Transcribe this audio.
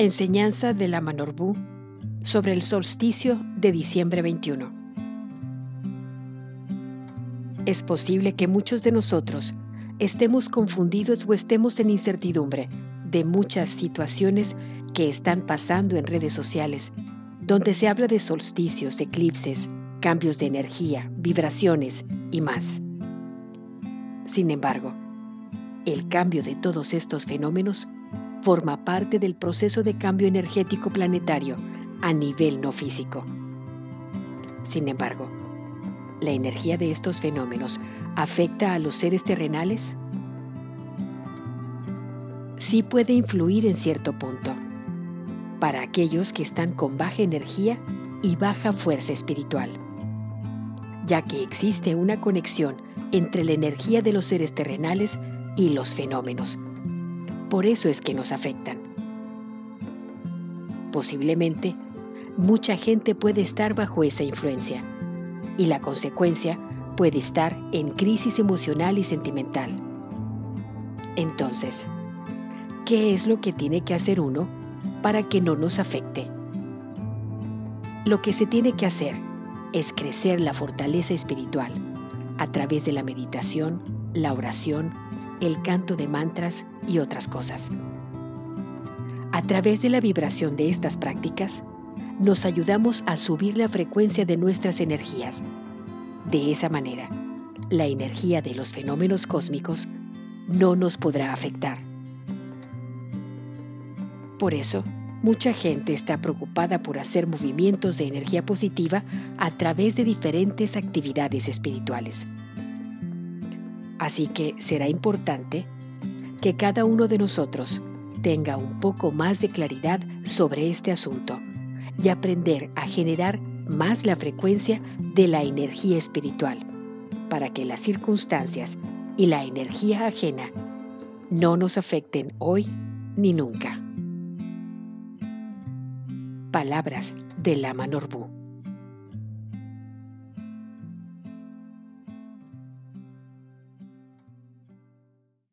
Enseñanza de la Manorbu sobre el solsticio de diciembre 21. Es posible que muchos de nosotros estemos confundidos o estemos en incertidumbre de muchas situaciones que están pasando en redes sociales, donde se habla de solsticios, eclipses, cambios de energía, vibraciones y más. Sin embargo, el cambio de todos estos fenómenos forma parte del proceso de cambio energético planetario a nivel no físico. Sin embargo, ¿la energía de estos fenómenos afecta a los seres terrenales? Sí puede influir en cierto punto, para aquellos que están con baja energía y baja fuerza espiritual, ya que existe una conexión entre la energía de los seres terrenales y los fenómenos. Por eso es que nos afectan. Posiblemente, mucha gente puede estar bajo esa influencia y la consecuencia puede estar en crisis emocional y sentimental. Entonces, ¿qué es lo que tiene que hacer uno para que no nos afecte? Lo que se tiene que hacer es crecer la fortaleza espiritual a través de la meditación, la oración, el canto de mantras y otras cosas. A través de la vibración de estas prácticas, nos ayudamos a subir la frecuencia de nuestras energías. De esa manera, la energía de los fenómenos cósmicos no nos podrá afectar. Por eso, mucha gente está preocupada por hacer movimientos de energía positiva a través de diferentes actividades espirituales. Así que será importante que cada uno de nosotros tenga un poco más de claridad sobre este asunto y aprender a generar más la frecuencia de la energía espiritual, para que las circunstancias y la energía ajena no nos afecten hoy ni nunca. Palabras de Lama Norbu.